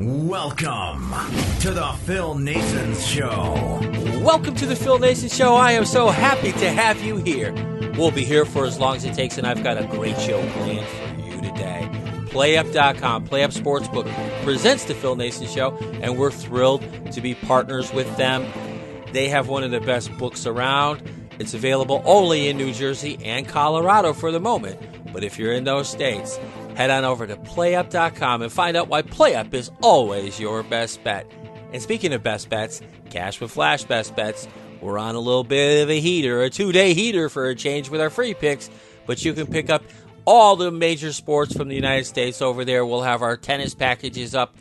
welcome to the Phil Naessens Show. Welcome to the Phil Naessens Show. I am so happy to have you here. We'll be here for as long as it takes, and I've got a great show planned for you today. PlayUp.com, PlayUp Sportsbook presents the Phil Naessens Show, and we're thrilled to be partners with them. They have one of the best books around. It's available only in New Jersey and Colorado for the moment. But if you're in those states, head on over to playup.com and find out why PlayUp is always your best bet. And speaking of best bets, Cash with Flash best bets, we're on a little bit of a heater, a two day heater for a change with our free picks. But you can pick up all the major sports from the United States over there. We'll have our tennis packages up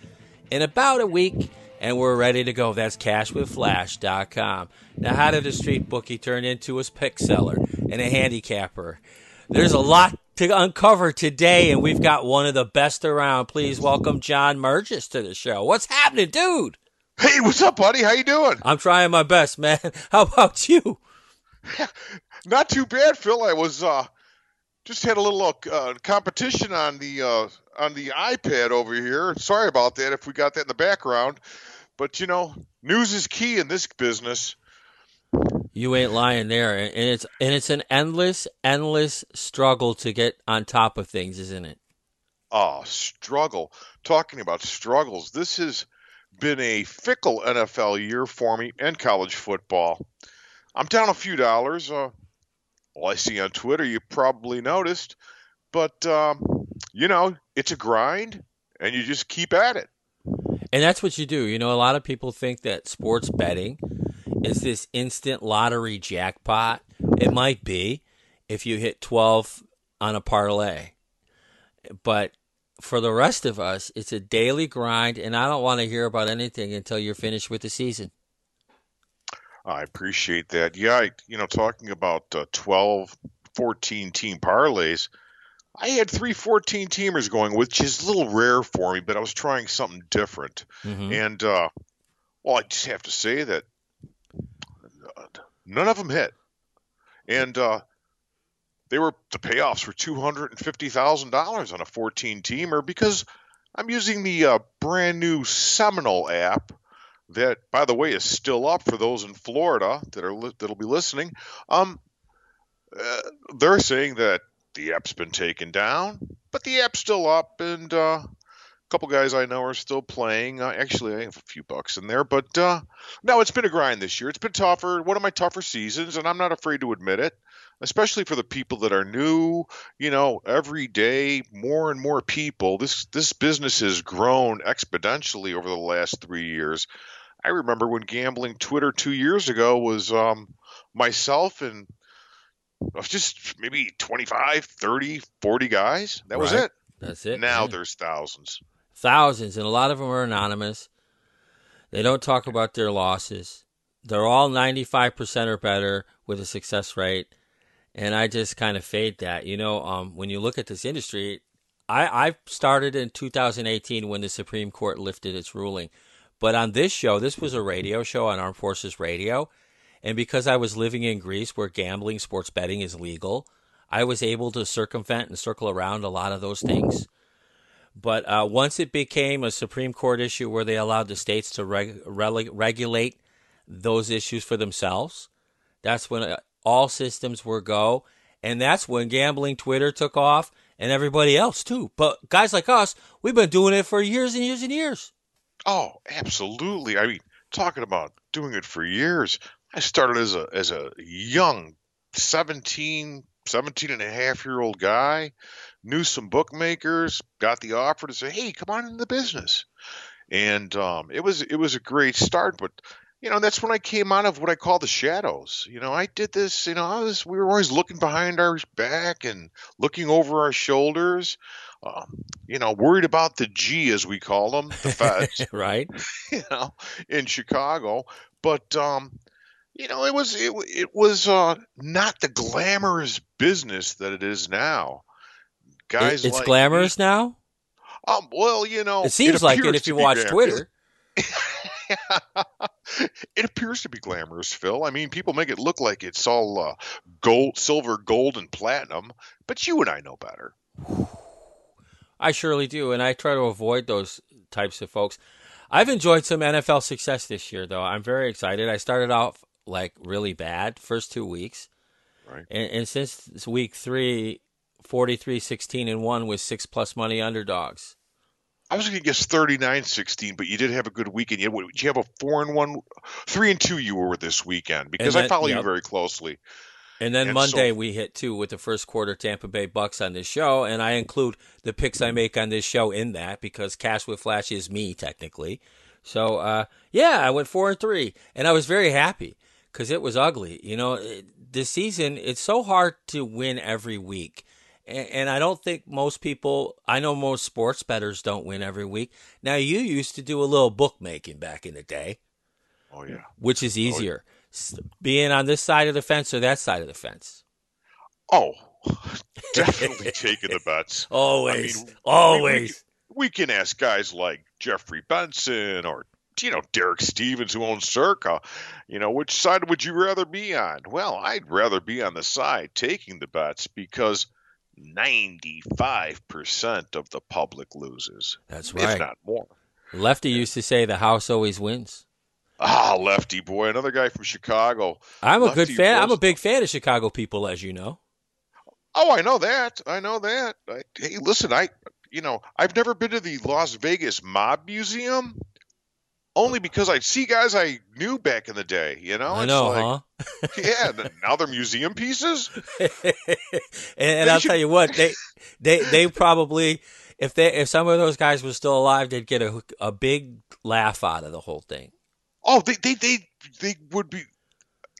in about a week and we're ready to go. That's cashwithflash.com. Now, how did a street bookie turn into a pick seller and a handicapper? There's a lot to uncover today, and we've got one of the best around. Please welcome John Murges to the show. What's happening, dude? Hey, what's up, buddy? How you doing? I'm trying my best, man. How about you? Not too bad, Phil. I was uh, just had a little uh, competition on the uh, on the iPad over here. Sorry about that if we got that in the background, but you know, news is key in this business. You ain't lying there, and it's and it's an endless, endless struggle to get on top of things, isn't it? Oh, struggle. Talking about struggles, this has been a fickle NFL year for me and college football. I'm down a few dollars. Uh, well, I see on Twitter, you probably noticed, but um, you know, it's a grind, and you just keep at it. And that's what you do. You know, a lot of people think that sports betting is this instant lottery jackpot. It might be if you hit 12 on a parlay. But for the rest of us, it's a daily grind, and I don't want to hear about anything until you're finished with the season. I appreciate that. Yeah, I, you know, talking about uh, 12, 14 team parlays, I had three 14 teamers going, which is a little rare for me, but I was trying something different. Mm-hmm. And, uh, well, I just have to say that none of them hit. And uh, they were the payoffs were two hundred and fifty thousand dollars on a fourteen teamer because I'm using the uh, brand new Seminole app that, by the way, is still up for those in Florida that are li- that'll be listening. Um, uh, they're saying that the app's been taken down, but the app's still up, and uh, couple guys I know are still playing. Uh, actually, I have a few bucks in there, but uh, no, it's been a grind this year. It's been tougher, one of my tougher seasons, and I'm not afraid to admit it. Especially for the people that are new, you know, every day more and more people. This this business has grown exponentially over the last three years. I remember when gambling Twitter two years ago was um, myself and just maybe 25, 30, 40 guys. That was it. That's it. Now Yeah. there's thousands. Thousands, and a lot of them are anonymous. They don't talk about their losses. They're all 95% or better with a success rate. And I just kind of fade that. You know, um, when you look at this industry, I, I started in 2018 when the Supreme Court lifted its ruling. But on this show, this was a radio show on Armed Forces Radio. And because I was living in Greece where gambling, sports betting is legal, I was able to circumvent and circle around a lot of those things. But uh, once it became a Supreme Court issue where they allowed the states to reg- rele- regulate those issues for themselves, that's when uh, all systems were go. And that's when gambling Twitter took off and everybody else too. But guys like us, we've been doing it for years and years and years. Oh, absolutely. I mean, talking about doing it for years. I started as a as a young 17, 17 and a half year old guy knew some bookmakers, got the offer to say, "Hey, come on in the business," and um, it was it was a great start. But you know, that's when I came out of what I call the shadows. You know, I did this. You know, I was we were always looking behind our back and looking over our shoulders. Um, you know, worried about the G as we call them, the feds. right. you know, in Chicago. But um, you know, it was it, it was uh, not the glamorous business that it is now. Guys, It- it's like glamorous me- now. Um, well, you know, It seems like it if you watch Twitter. it appears to be glamorous, Phil. I mean, people make it look like it's all uh, gold, silver, gold, and platinum, but you and I know better. I surely do, and I try to avoid those types of folks. I've enjoyed some NFL success this year, though. I'm very excited. I started off like really bad first two weeks, Right. and, and since week three, 43, 16, and one with six plus money underdogs. I was going to guess 39-16, but you did have a good weekend. You, did you have a four and one, three and two? You were this weekend because I then- follow you very closely. And then And Monday so- we hit two with the first quarter Tampa Bay Bucks on this show, and I include the picks I make on this show in that because Cash with Flash is me technically. So uh, yeah, I went four and three, and I was very happy because it was ugly. You know, it- this season it's so hard to win every week, and, I don't think most people. I know most sports bettors don't win every week. Now you used to do a little bookmaking back in the day Oh yeah. which is oh, easier, S- being on this side of the fence or that side of the fence? Oh, definitely taking the bets. Always, I mean, always. We can ask guys like Jeffrey Benson or you know Derek Stevens who owns Circa. You know, which side would you rather be on? Well, I'd rather be on the side taking the bets because 95% of the public loses, That's if right. not more. Lefty used to say the house always wins. Ah, lefty boy, another guy from Chicago. I'm a good fan. I'm a big fan of Chicago people, as you know. Oh, I know that. I know that. I, hey, listen, I, you know, I've never been to the Las Vegas Mob Museum, only because I see guys I knew back in the day. You know, I know, like, yeah. Now they're museum pieces. and and I'll should- tell you what, they they they probably if they if some of those guys were still alive, they'd get a a big laugh out of the whole thing. Oh, they, they, they, they would be.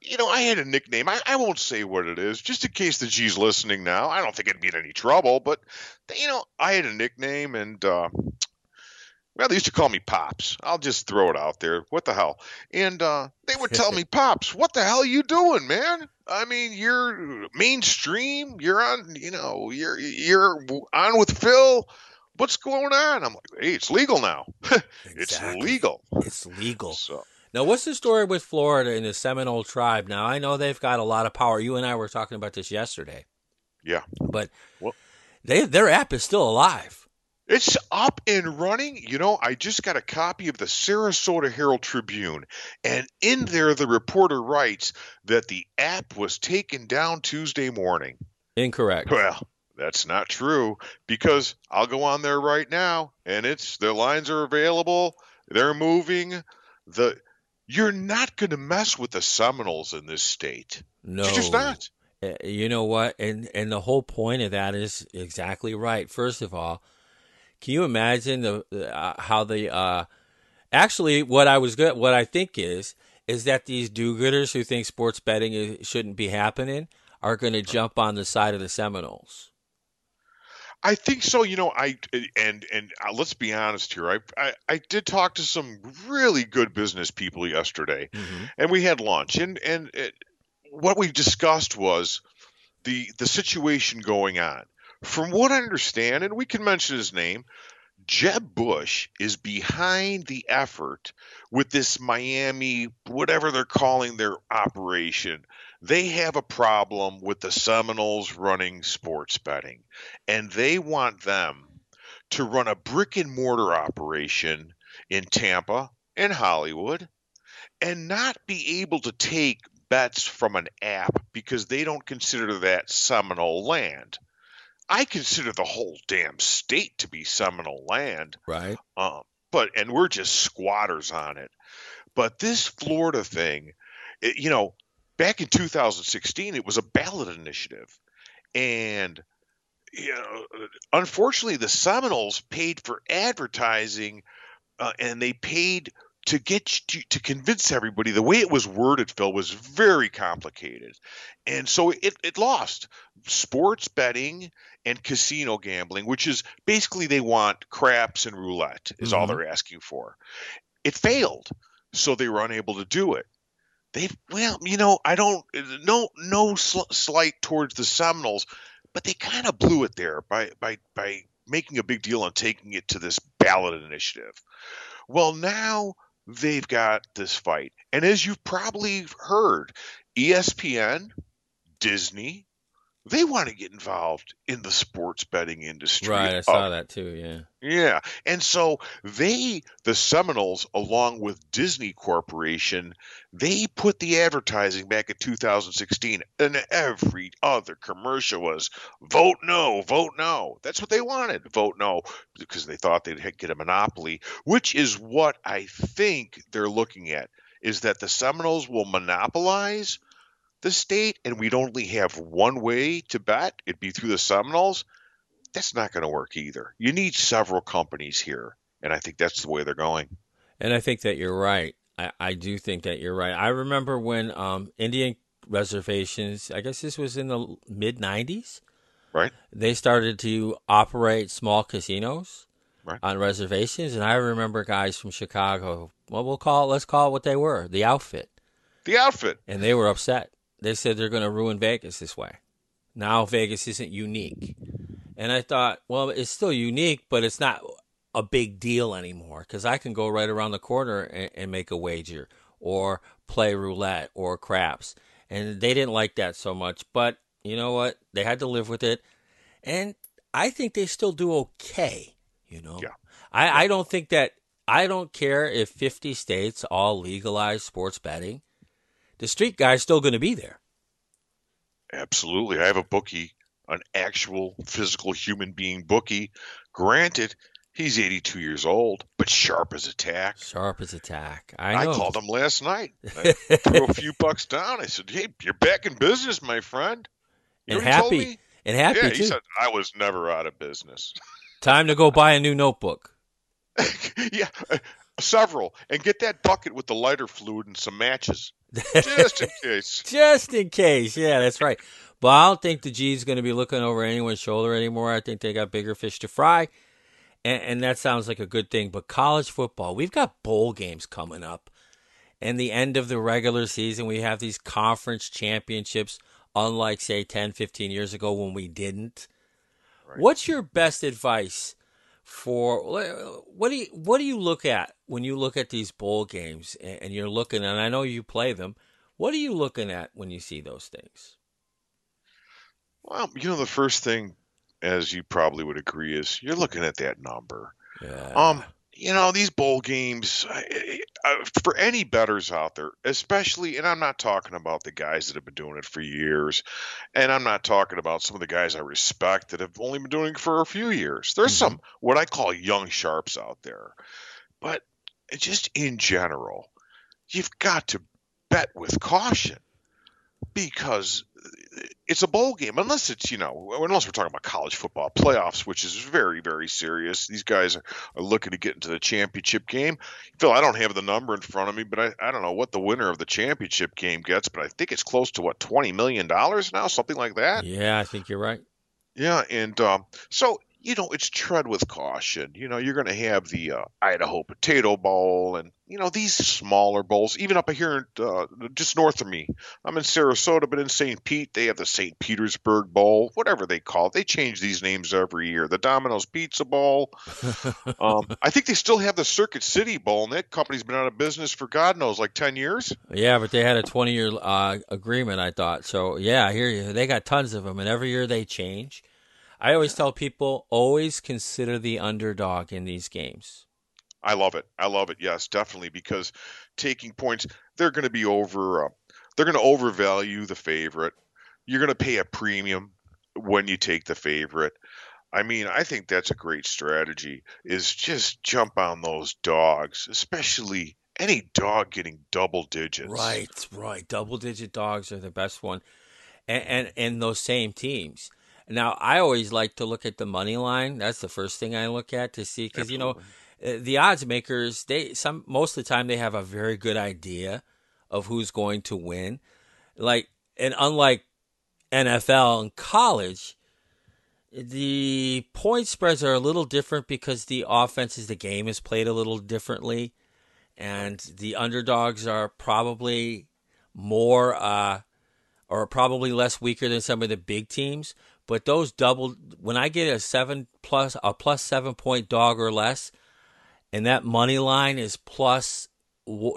You know, I had a nickname. I, I won't say what it is, just in case the G's listening now. I don't think it'd be in any trouble, but you know, I had a nickname, and uh, well, they used to call me Pops. I'll just throw it out there. What the hell? And uh, they would tell me, Pops, what the hell are you doing, man? I mean, you're mainstream. You're on. You know, you're you're on with Phil. What's going on? I'm like, hey, it's legal now. it's legal. It's legal. So. Now, what's the story with Florida and the Seminole tribe? Now, I know they've got a lot of power. You and I were talking about this yesterday, Yeah. but Well- they their app is still alive. It's up and running. You know, I just got a copy of the Sarasota Herald Tribune, and in there, the reporter writes that the app was taken down Tuesday morning. Incorrect. Well, that's not true because I'll go on there right now, and it's the lines are available. They're moving. The you're not going to mess with the Seminoles in this state. No, You're just not. Uh, You know what? And and the whole point of that is exactly right. First of all, can you imagine the uh, how the uh, actually what I was good what I think is is that these do-gooders who think sports betting is, shouldn't be happening are going to jump on the side of the Seminoles. I think so. You know, I and and uh, let's be honest here. I, I I did talk to some really good business people yesterday, and we had lunch. And and it, what we discussed was the the situation going on. From what I understand, and we can mention his name, Jeb Bush is behind the effort with this Miami, whatever they're calling their operation. They have a problem with the Seminoles running sports betting, and they want them to run a brick and mortar operation in Tampa and Hollywood and not be able to take bets from an app because they don't consider that Seminole land. I consider the whole damn state to be Seminole land. Right. Um, but and we're just squatters on it. But this Florida thing, it, you know, back in 2016, it was a ballot initiative, and you know, unfortunately, the Seminoles paid for advertising, uh, and they paid to get you, to convince everybody. The way it was worded, Phil, was very complicated, and so it it lost. Sports betting and casino gambling, which is basically they want craps and roulette, is all Mhm. they're asking for. It failed, so they were unable to do it. They well, you know, I don't no no sl- slight towards the Seminoles, but they kind of blew it there by by by making a big deal on taking it to this ballot initiative. Well, now they've got this fight, and as you've probably heard, ESPN, Disney, they want to get involved in the sports betting industry. Right, I saw that too. Yeah. yeah. And so they, the Seminoles, along with Disney Corporation, they put the advertising back in 2016, and every other commercial was vote no, vote no. That's what they wanted, vote no, because they thought they'd get a monopoly, which is what I think they're looking at, is that the Seminoles will monopolize the state, and we'd only have one way to bet, it'd be through the Seminoles that's not going to work either. You need several companies here, and I think that's the way they're going. And I think that you're right. I, I do think that you're right. I remember when um, Indian reservations, I guess this was in the mid 90s, Right? they started to operate small casinos Right. on reservations. And I remember guys from Chicago, well, we'll call it, let's call it what they were the outfit. The outfit. And they were upset. They said they're going to ruin Vegas this way. Now Vegas isn't unique. And I thought, well, it's still unique, but it's not a big deal anymore because I can go right around the corner and, and make a wager or play roulette or craps. And they didn't like that so much. But you know what? They had to live with it. And I think they still do okay, you know? Yeah. I, I don't think that, I don't care if 50 states all legalize sports betting. The street guy's still going to be there. Absolutely. I have a bookie, an actual physical human being bookie. Granted, he's 82 years old, but sharp as a tack. Sharp as a tack. I I, called him last night. I threw a few bucks down. I said, "Hey, you're back in business, my friend." You and know what he told happy. And happy yeah, too. he said I was never out of business. Time to go buy a new notebook. yeah, uh, several, and get that bucket with the lighter fluid and some matches, just in case. Just in case. Yeah, that's right. But I don't think the G's going to be looking over anyone's shoulder anymore. I think they got bigger fish to fry. And, and that sounds like a good thing. But college football, we've got bowl games coming up. And the end of the regular season, we have these conference championships, unlike, say, 10, 15 years ago when we didn't. Right. What's your best advice for what do you what do you look at when you look at these bowl games and, you're looking and I know you play them what are you looking at when you see those things Well, you know, the first thing, as you probably would agree, is you're looking at that number. yeah Um, you know, these bowl games, for any betters out there, especially, and I'm not talking about the guys that have been doing it for years, and I'm not talking about some of the guys I respect that have only been doing it for a few years. There's Mhm. some what I call young sharps out there, but just in general, you've got to bet with caution because it's a bowl game unless it's you know unless we're talking about college football playoffs which is very very serious. These guys are, are looking to get into the championship game. Phil i don't have the number in front of me but I, I don't know what the winner of the championship game gets but i think it's close to what 20 million dollars now something like that? Yeah I think you're right. Yeah, and um, so you know it's tread with caution. You know you're going to have the uh, Idaho Potato Bowl, and you know these smaller bowls, even up here uh, just north of me. I'm in Sarasota, but in St. Pete they have the St. Petersburg Bowl, whatever they call it. They change these names every year. The Domino's Pizza Bowl. um, I think they still have the Circuit City Bowl, and that company's been out of business for God knows like ten years. yeah but they had a 20 year uh, agreement I thought so yeah I hear you they got tons of them and every year they change I always tell people always consider the underdog in these games I love it. I love it. Yes, definitely because taking points, they're going to be over. Uh, they're going to overvalue the favorite. You're going to pay a premium when you take the favorite. I mean, I think that's a great strategy. Is just jump on those dogs, especially any dog getting double digits. Right, right. Double digit dogs are the best one, and and, and those same teams. Now, I always like to look at the money line. That's the first thing I look at to see because you know uh, the odds makers. They some most of the time they have a very good idea of who's going to win. Like and unlike NFL and college, the point spreads are a little different because the offenses, the game is played a little differently, and the underdogs are probably more uh, or probably less weaker than some of the big teams. But those double when I get a seven plus a plus seven point dog or less, and that money line is plus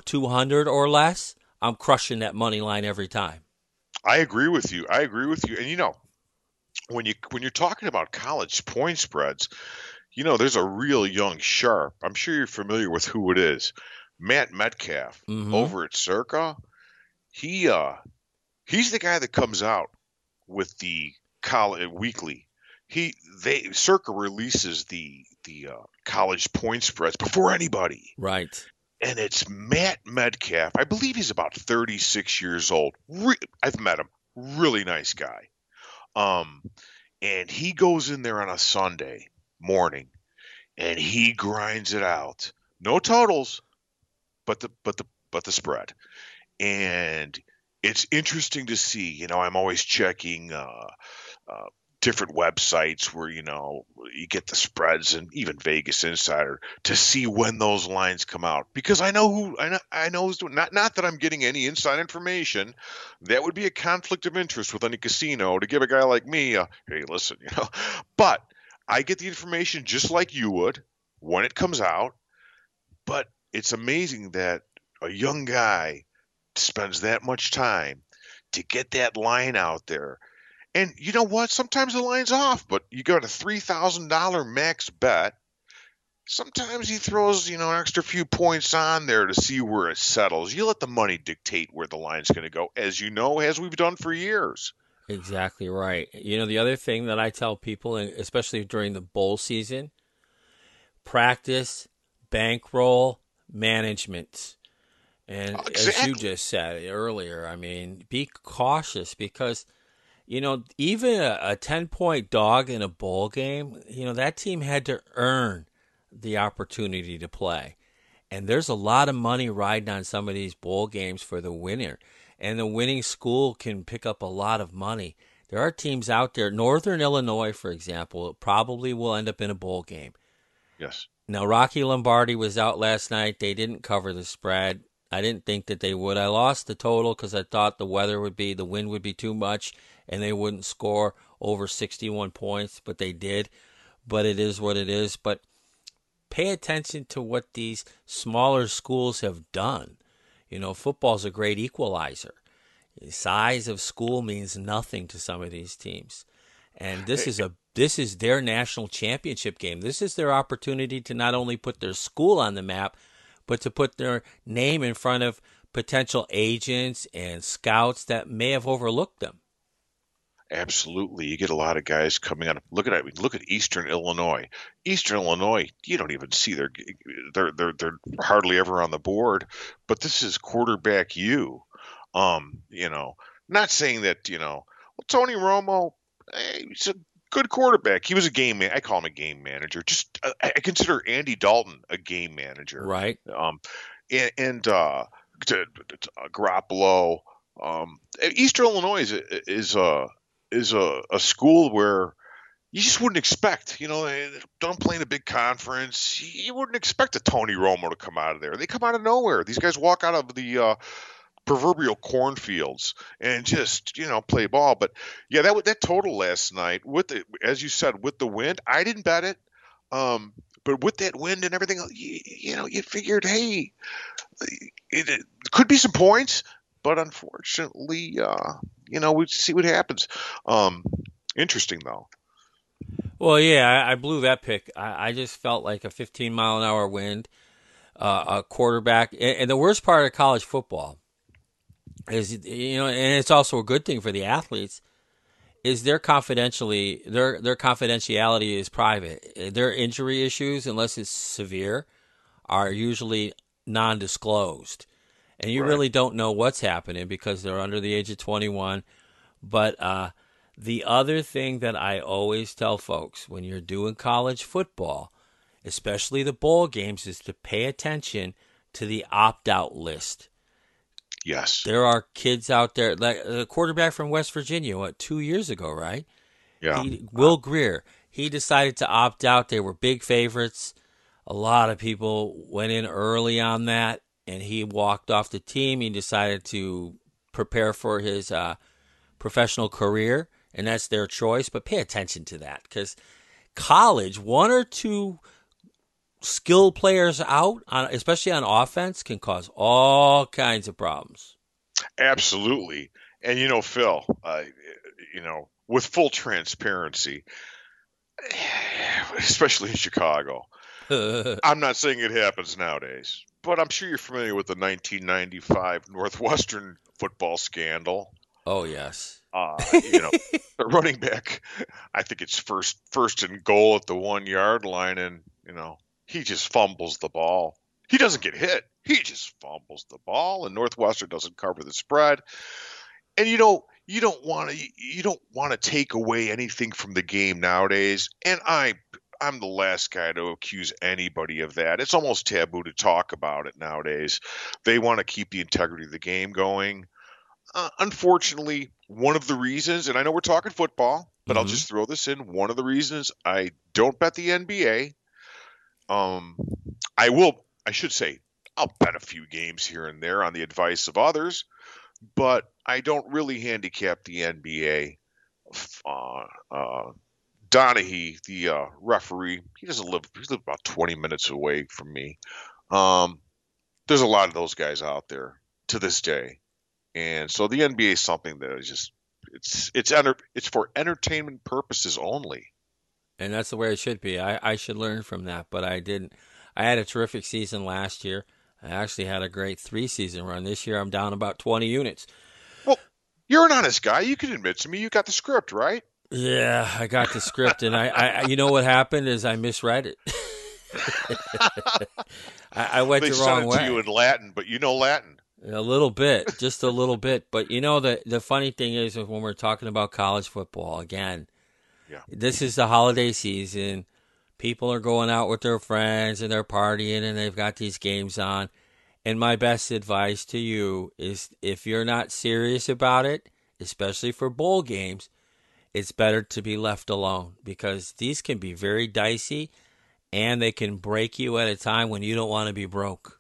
two hundred or less, I'm crushing that money line every time. I agree with you. I agree with you. And you know, when you when you're talking about college point spreads, you know, there's a real young sharp. I'm sure you're familiar with who it is. Matt Metcalf Mhm. over at Circa. He uh he's the guy that comes out with the college weekly. He they Circa releases the the uh, college point spreads before anybody Right. and it's Matt Metcalf. I believe he's about 36 years old. Re- I've met him. Really nice guy. Um, and he goes in there on a Sunday morning, and he grinds it out. No totals, but the but the but the spread. And it's interesting to see. You know, I'm always checking. Uh, uh, different websites where you know you get the spreads and even Vegas Insider to see when those lines come out. Because I know who I know I know who's doing not not that I'm getting any inside information. That would be a conflict of interest with any casino to give a guy like me a hey listen you know. But I get the information just like you would when it comes out. But it's amazing that a young guy spends that much time to get that line out there and you know what? Sometimes the line's off, but you got a three thousand dollar max bet. Sometimes he throws, you know, an extra few points on there to see where it settles. You let the money dictate where the line's going to go, as you know, as we've done for years. Exactly right. You know, the other thing that I tell people, and especially during the bowl season, practice, bankroll, management. And as you just said earlier, I mean, be cautious because, you know, even a, a 10 point dog in a bowl game, you know, that team had to earn the opportunity to play. And there's a lot of money riding on some of these bowl games for the winner. And the winning school can pick up a lot of money. There are teams out there, Northern Illinois, for example, probably will end up in a bowl game. Yes. Now, Rocky Lombardi was out last night. They didn't cover the spread. I didn't think that they would. I lost the total because I thought the weather would be, the wind would be too much, and they wouldn't score over 61 points, but they did. But it is what it is. But pay attention to what these smaller schools have done. You know, football's a great equalizer. The size of school means nothing to some of these teams. And this is a this is their national championship game. This is their opportunity to not only put their school on the map, but to put their name in front of potential agents and scouts that may have overlooked them. Absolutely. You get a lot of guys coming out. Look at it. Look at Eastern Illinois. Eastern Illinois, you don't even see their they're they're they're hardly ever on the board, but this is quarterback you. Um, you know, not saying that, you know, well Tony Romo, eh, he's a good quarterback. He was a game man. I call him a game manager. Just I, I consider Andy Dalton a game manager Right? um, and, and uh, to, to, uh, Garoppolo. Um, Eastern Illinois is is a is a, a school where you just wouldn't expect. You know, they don't play in a big conference. You wouldn't expect a Tony Romo to come out of there. They come out of nowhere. These guys walk out of the uh, proverbial cornfields and just you know play ball. But yeah, that that total last night with the as you said with the wind, I didn't bet it. Um, but with that wind and everything, you, you know, you figured, hey, it, it could be some points, but unfortunately, uh, you know, we see what happens. Um, interesting though. Well, yeah, I, I blew that pick. I, I just felt like a 15 mile an hour wind, uh, a quarterback, and, and the worst part of college football is you know, and it's also a good thing for the athletes is their confidentially their their confidentiality is private. Their injury issues, unless it's severe, are usually non-disclosed, and you Right. really don't know what's happening because they're under the age of 21. But uh, The other thing that I always tell folks when you're doing college football, especially the bowl games, is to pay attention to the opt out list. Yes. There are kids out there, like the quarterback from West Virginia, what, two years ago, right? Yeah. He, Will Grier. He decided to opt out. They were big favorites. A lot of people went in early on that, and he walked off the team. He decided to prepare for his uh, professional career, and that's their choice. But pay attention to that because college, one or two skilled players out, on, especially on offense, can cause all kinds of problems. Absolutely. And you know, Phil, uh, you know, with full transparency, especially in Chicago, I'm not saying it happens nowadays, but I'm sure you're familiar with the 1995 Northwestern football scandal. oh yes. Uh, you know, the running back, I think it's first first and goal at the one yard line, and you know he just fumbles the ball. He doesn't get hit. He just fumbles the ball, and Northwestern doesn't cover the spread. And you know, you don't want to you don't want to take away anything from the game nowadays. And I I'm the last guy to accuse anybody of that. It's almost taboo to talk about it nowadays. They want to keep the integrity of the game going. Uh, unfortunately, one of the reasons, and I know we're talking football, but I'll Mhm. just throw this in. One of the reasons I don't bet the NBA, um, I will, I should say, I'll bet a few games here and there on the advice of others, but I don't really handicap the NBA. Uh, uh, Donaghy, the uh, referee, he doesn't live. He's live about 20 minutes away from me. Um, there's a lot of those guys out there to this day, and so the NBA is something that is just it's it's enter, it's for entertainment purposes only. and that's the way it should be. I, I should learn from that, but I didn't. I had a terrific season last year. I actually had a great three season run. This year I'm down about 20 units. Well, you're an honest guy. You can admit to me you got the script right. Yeah, I got the script, and I, I you know what happened is I misread it. I, I went They the wrong way. to you in Latin, but you know Latin. A little bit, just a little bit. But you know the the funny thing is is when we're talking about college football again, Yeah. this is the holiday season. People are going out with their friends and they're partying and they've got these games on. And my best advice to you is if you're not serious about it, especially for bowl games, it's better to be left alone because these can be very dicey and they can break you at a time when you don't want to be broke.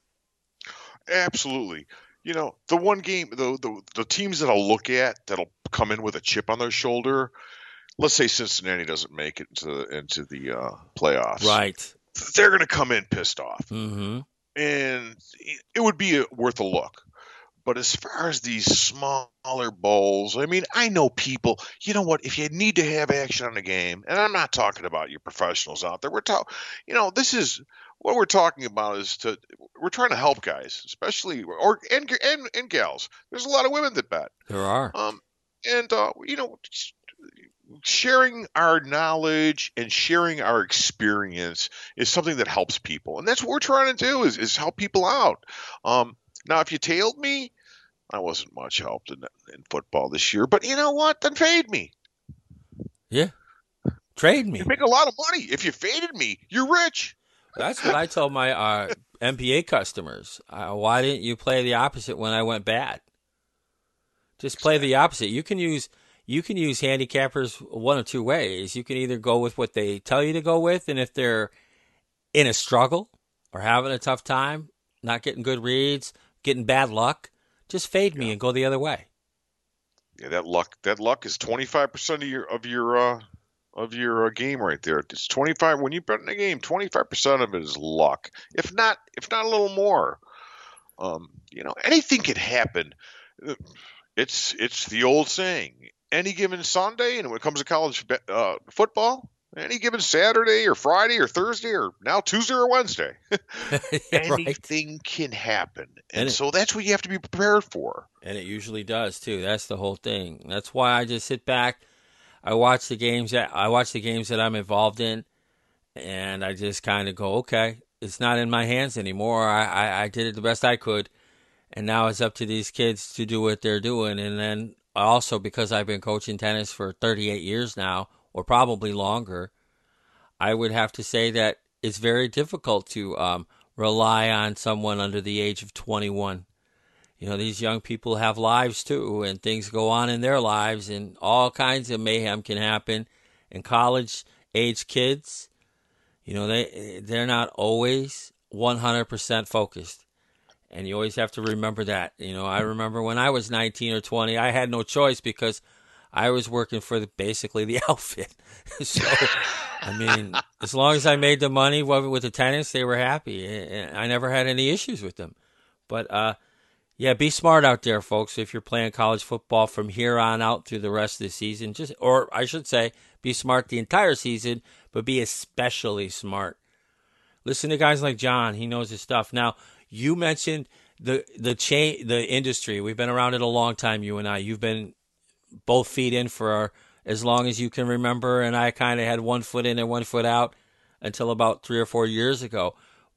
Absolutely. You know, the one game, the, the the teams that I'll look at that'll come in with a chip on their shoulder. Let's say Cincinnati doesn't make it into the, into the uh, playoffs. Right. They're going to come in pissed off, Mm-hmm. and it would be worth a look. But as far as these smaller bowls, I mean, I know people. You know what? If you need to have action on a game, and I'm not talking about your professionals out there. We're talking, you know, this is what we're talking about is to we're trying to help guys, especially or and and, and gals. There's a lot of women that bet, There are. um, and uh, you know, sharing our knowledge and sharing our experience is something that helps people, and that's what we're trying to do is is help people out. Um, now, if you tailed me, I wasn't much helped in, in football this year, but you know what? Then fade me. Yeah. Trade me. You make a lot of money. If you faded me, you're rich. That's what I told my uh, MPA customers. Uh, why didn't you play the opposite when I went bad? Just play the opposite. You can use you can use handicappers one of two ways. You can either go with what they tell you to go with, and if they're in a struggle or having a tough time, not getting good reads, getting bad luck, just fade me and go the other way. Yeah, that luck. That luck is twenty five percent of your of your uh, of your uh, game right there. It's twenty five when you bet in a game. Twenty five percent of it is luck, if not if not a little more. Um, you know, anything can happen. It's it's the old saying. Any given Sunday, and when it comes to college uh, football, any given Saturday or Friday or Thursday or now Tuesday or Wednesday, right? anything can happen, and, And it- so that's what you have to be prepared for. And it usually does too. That's the whole thing. That's why I just sit back. I watch the games that I watch the games that I'm involved in, and I just kind of go, okay, it's not in my hands anymore. I, I I did it the best I could, and now it's up to these kids to do what they're doing. And then also because I've been coaching tennis for 38 years now, or probably longer, I would have to say that it's very difficult to um, rely on someone under the age of 21. You know, these young people have lives too, and things go on in their lives, and all kinds of mayhem can happen. And college age kids, you know, they they're not always 100% focused. And you always have to remember that. You know, I remember when I was 19 or 20, I had no choice because I was working for the, basically the outfit. so, I mean, as long as I made the money with the tennis, they were happy. I never had any issues with them. But, uh, yeah, be smart out there, folks. If you're playing college football from here on out through the rest of the season, just, or I should say, be smart the entire season, but be especially smart. Listen to guys like John. He knows his stuff. Now, you mentioned the the chain the industry. We've been around it a long time. You and I. You've been both feet in for as long as you can remember, and I kind of had one foot in and one foot out until about three or four years ago.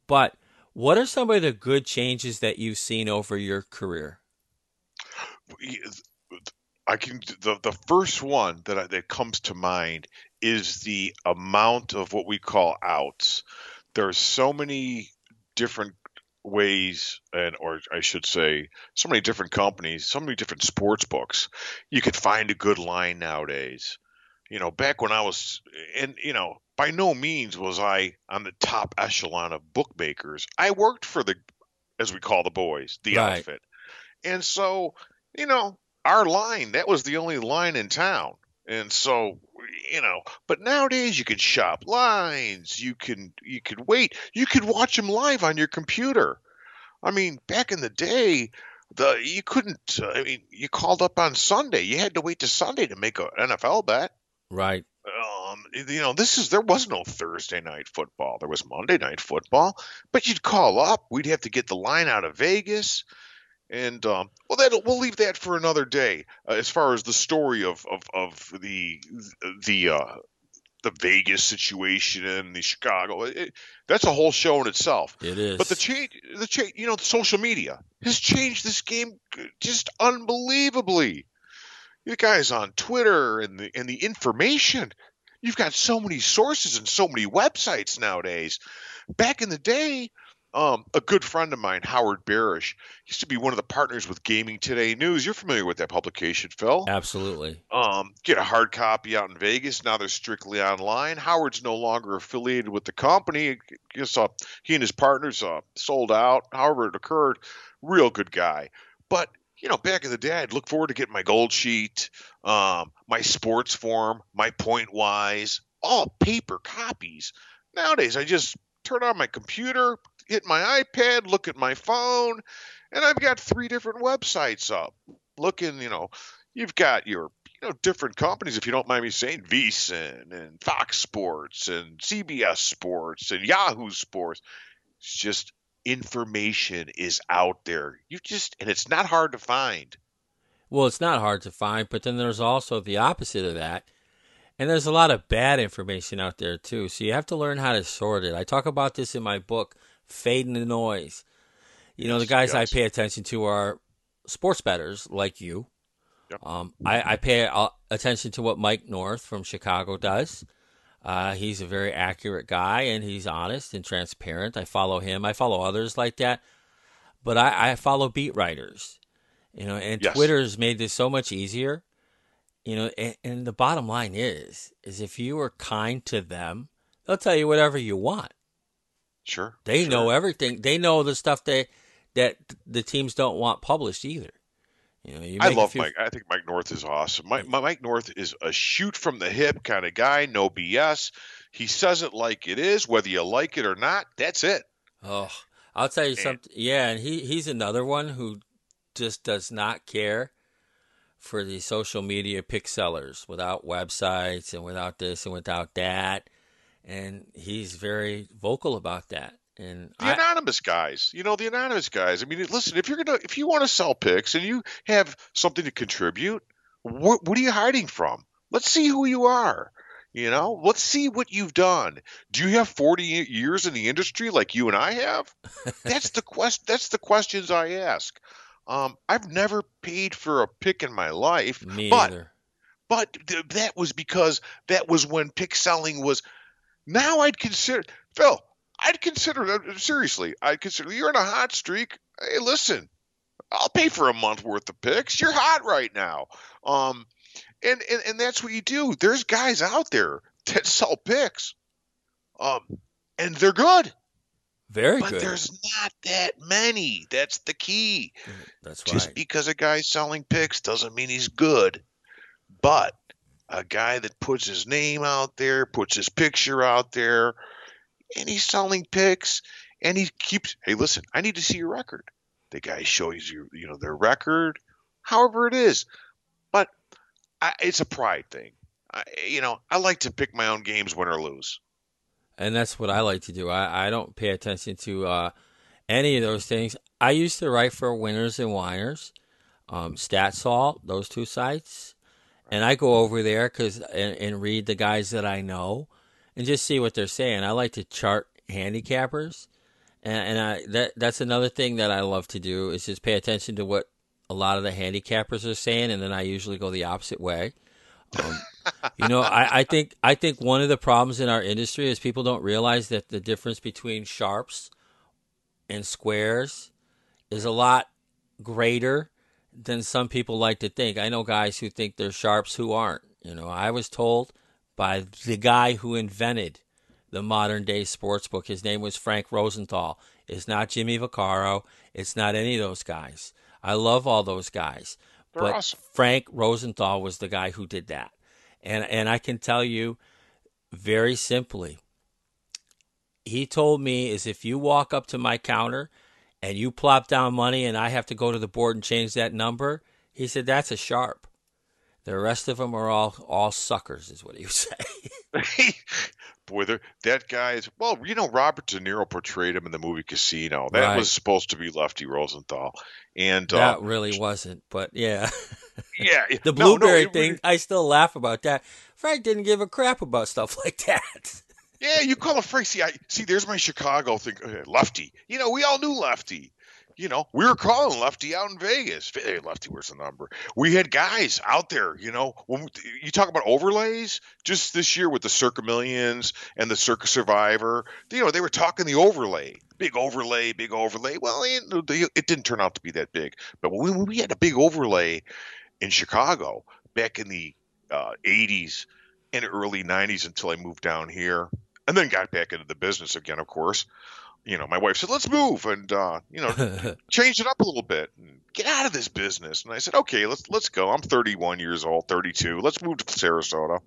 But what are some of the good changes that you've seen over your career? I can the the first one that I, that comes to mind is the amount of what we call outs. There's so many different ways and or I should say so many different companies, so many different sports books. You could find a good line nowadays. You know, back when I was and you know, by no means was I on the top echelon of bookmakers. I worked for the as we call the boys, the right. outfit. And so, you know, our line, that was the only line in town. And so, you know, but nowadays you can shop lines, you can you could wait, you could watch them live on your computer. I mean, back in the day, the you couldn't. I mean, you called up on Sunday. You had to wait to Sunday to make an NFL bet. Right. Um, you know, this is there was no Thursday night football. There was Monday night football, but you'd call up. We'd have to get the line out of Vegas. And um, well, that we'll leave that for another day. Uh, as far as the story of of, of the the uh, the Vegas situation and the Chicago, it, that's a whole show in itself. It is. But the change, the change, you know, the social media has changed this game just unbelievably. You guys on Twitter and the and the information. You've got so many sources and so many websites nowadays. Back in the day, um, a good friend of mine, Howard Barish, used to be one of the partners with Gaming Today News. You're familiar with that publication, Phil? Absolutely. Um, get a hard copy out in Vegas. Now they're strictly online. Howard's no longer affiliated with the company. Guess uh, he and his partners uh, sold out. However, it occurred. Real good guy. But you know, back in the day, I'd look forward to getting my gold sheet, um, my sports form, my point wise, all paper copies. Nowadays, I just turn on my computer, hit my iPad, look at my phone, and I've got three different websites up. Looking, you know, you've got your you know different companies, if you don't mind me saying, VSiN and Fox Sports and CBS Sports and Yahoo Sports. It's just information is out there. You just and it's not hard to find. Well, it's not hard to find, but then there's also the opposite of that. And there's a lot of bad information out there too. So you have to learn how to sort it. I talk about this in my book, fading the noise. You know, the guys yes. I pay attention to are sports bettors like you. Yep. Um, I, I, pay uh, attention to what Mike North from Chicago does. Uh, he's a very accurate guy and he's honest and transparent. I follow him. I follow others like that. But I, I follow beat writers. You know, and yes. Twitter's made this so much easier. You know, and, and the bottom line is, is if you are kind to them, they'll tell you whatever you want. Sure. They sure. know everything. They know the stuff they that the teams don't want published either. You know, you I love few... Mike. I think Mike North is awesome. Mike, Mike North is a shoot from the hip kind of guy. No BS. He says it like it is, whether you like it or not. That's it. Oh, I'll tell you and... something. Yeah, and he he's another one who just does not care for the social media pick sellers without websites and without this and without that and he's very vocal about that. And the I, anonymous guys, you know, the anonymous guys. I mean, listen, if you're gonna, if you want to sell picks and you have something to contribute, what, what are you hiding from? Let's see who you are. You know, let's see what you've done. Do you have 40 years in the industry like you and I have? That's the quest. That's the questions I ask. Um, I've never paid for a pick in my life, Me but either. but th- that was because that was when pick selling was. Now I'd consider Phil. I'd consider seriously. I'd consider you're in a hot streak. Hey, listen, I'll pay for a month worth of picks. You're hot right now. Um, and and, and that's what you do. There's guys out there that sell picks. Um, and they're good, Very good. but good. there's not that many. That's the key. That's why. Just because a guy's selling picks doesn't mean he's good. But a guy that puts his name out there, puts his picture out there, and he's selling picks, and he keeps, hey, listen, I need to see your record. The guy shows you, you know, their record, however it is. But I, it's a pride thing. I, you know, I like to pick my own games, win or lose. and that's what I like to do. I, I don't pay attention to uh, any of those things. I used to write for Winners and Whiners, um, StatSalt, those two sites, and I go over there because and, and read the guys that I know, and just see what they're saying. I like to chart handicappers, and, and I that that's another thing that I love to do is just pay attention to what a lot of the handicappers are saying, and then I usually go the opposite way. Um, you know, I, I think I think one of the problems in our industry is people don't realize that the difference between sharps and squares is a lot greater than some people like to think. I know guys who think they're sharps who aren't. You know, I was told by the guy who invented the modern day sports book. His name was Frank Rosenthal. It's not Jimmy Vaccaro. It's not any of those guys. I love all those guys. They're but awesome. Frank Rosenthal was the guy who did that. And and I can tell you very simply. He told me is if you walk up to my counter and you plop down money and I have to go to the board and change that number, he said that's a sharp. The rest of them are all all suckers, is what he would say. Boy, that guy is well. You know, Robert De Niro portrayed him in the movie Casino. That Right. was supposed to be Lefty Rosenthal, and that uh, really wasn't, but yeah. yeah, the no, no, blueberry it- thing, I still laugh about that. Frank didn't give a crap about stuff like that. Yeah, you call a Frank. See, I see. There's my Chicago thing. Lefty. You know, we all knew Lefty. You know, we were calling Lefty out in Vegas. Hey, Lefty, where's the number? We had guys out there. You know, when we- you talk about overlays, just this year with the Circa Millions and the Circa Survivor, you know, they were talking the overlay, big overlay, big overlay. Well, it, it didn't turn out to be that big, but when we, we had a big overlay in Chicago back in the uh, 80s and early 90s until I moved down here and then got back into the business again, of course. You know, my wife said, let's move and, uh, you know, change it up a little bit and get out of this business. And I said, okay, let's, let's go. I'm 31 years old, 32. Let's move to Sarasota.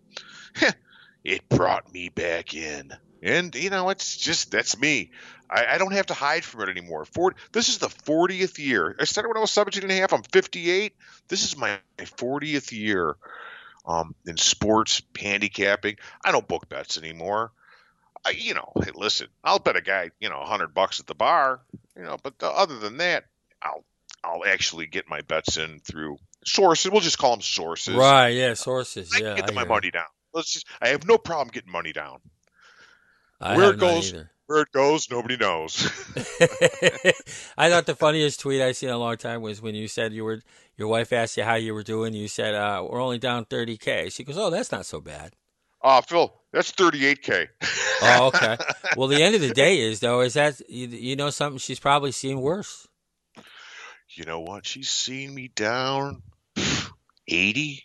it brought me back in. And, you know, it's just, that's me. I, I don't have to hide from it anymore. Ford, this is the 40th year. I started when I was 17 and a half. I'm 58. This is my 40th year um, in sports, handicapping. I don't book bets anymore. I, you know, hey, listen, I'll bet a guy, you know, a hundred bucks at the bar, you know, but uh, other than that, I'll I'll actually get my bets in through sources. We'll just call them sources. right, yeah, sources. I yeah, get I my money down. Let's just. I have no problem getting money down. I Where it goes- Where it goes, nobody knows. I thought the funniest tweet I seen in a long time was when you said you were your wife asked you how you were doing. You said uh, we're only down thirty k. She goes, "Oh, that's not so bad." Uh, Phil, that's 38k. Oh, okay. well, the end of the day is though is that you, you know something she's probably seen worse. you know what? She's seen me down 80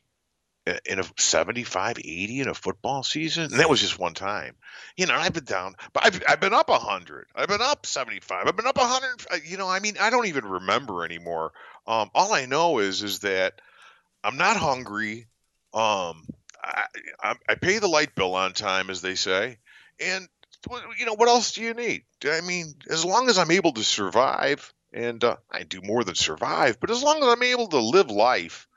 in a 75, 80 in a football season. And that was just one time. You know, I've been down, but I've, I've been up 100. I've been up 75. I've been up 100. uh, You know, I mean, I don't even remember anymore. Um, all I know is, is that I'm not hungry. Um, I, I, I pay the light bill on time, as they say. And, you know, what else do you need? I mean, as long as I'm able to survive, and uh, I do more than survive, but as long as I'm able to live life,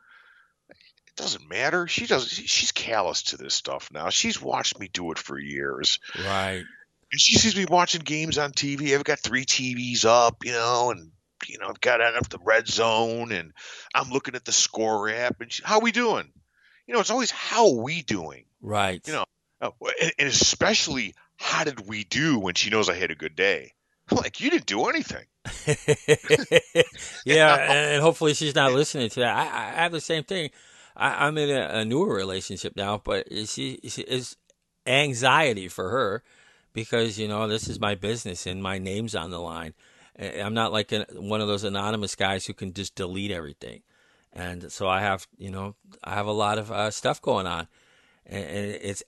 it doesn't matter. She does. She's callous to this stuff now. She's watched me do it for years, Right. and she sees me watching games on TV. I've got three TVs up, you know, and you know, I've got it up the red zone, and I'm looking at the score app. And she, how we doing? You know, it's always how we doing. Right. You know, uh, and, and especially how did we do when she knows I had a good day. like you didn't do anything. yeah, and hopefully she's not listening to that. I, I have the same thing. I, I'm in a, a newer relationship now, but she, she is anxiety for her because you know this is my business and my name's on the line. I'm not like a, one of those anonymous guys who can just delete everything, and so I have you know I have a lot of uh, stuff going on, and, and it's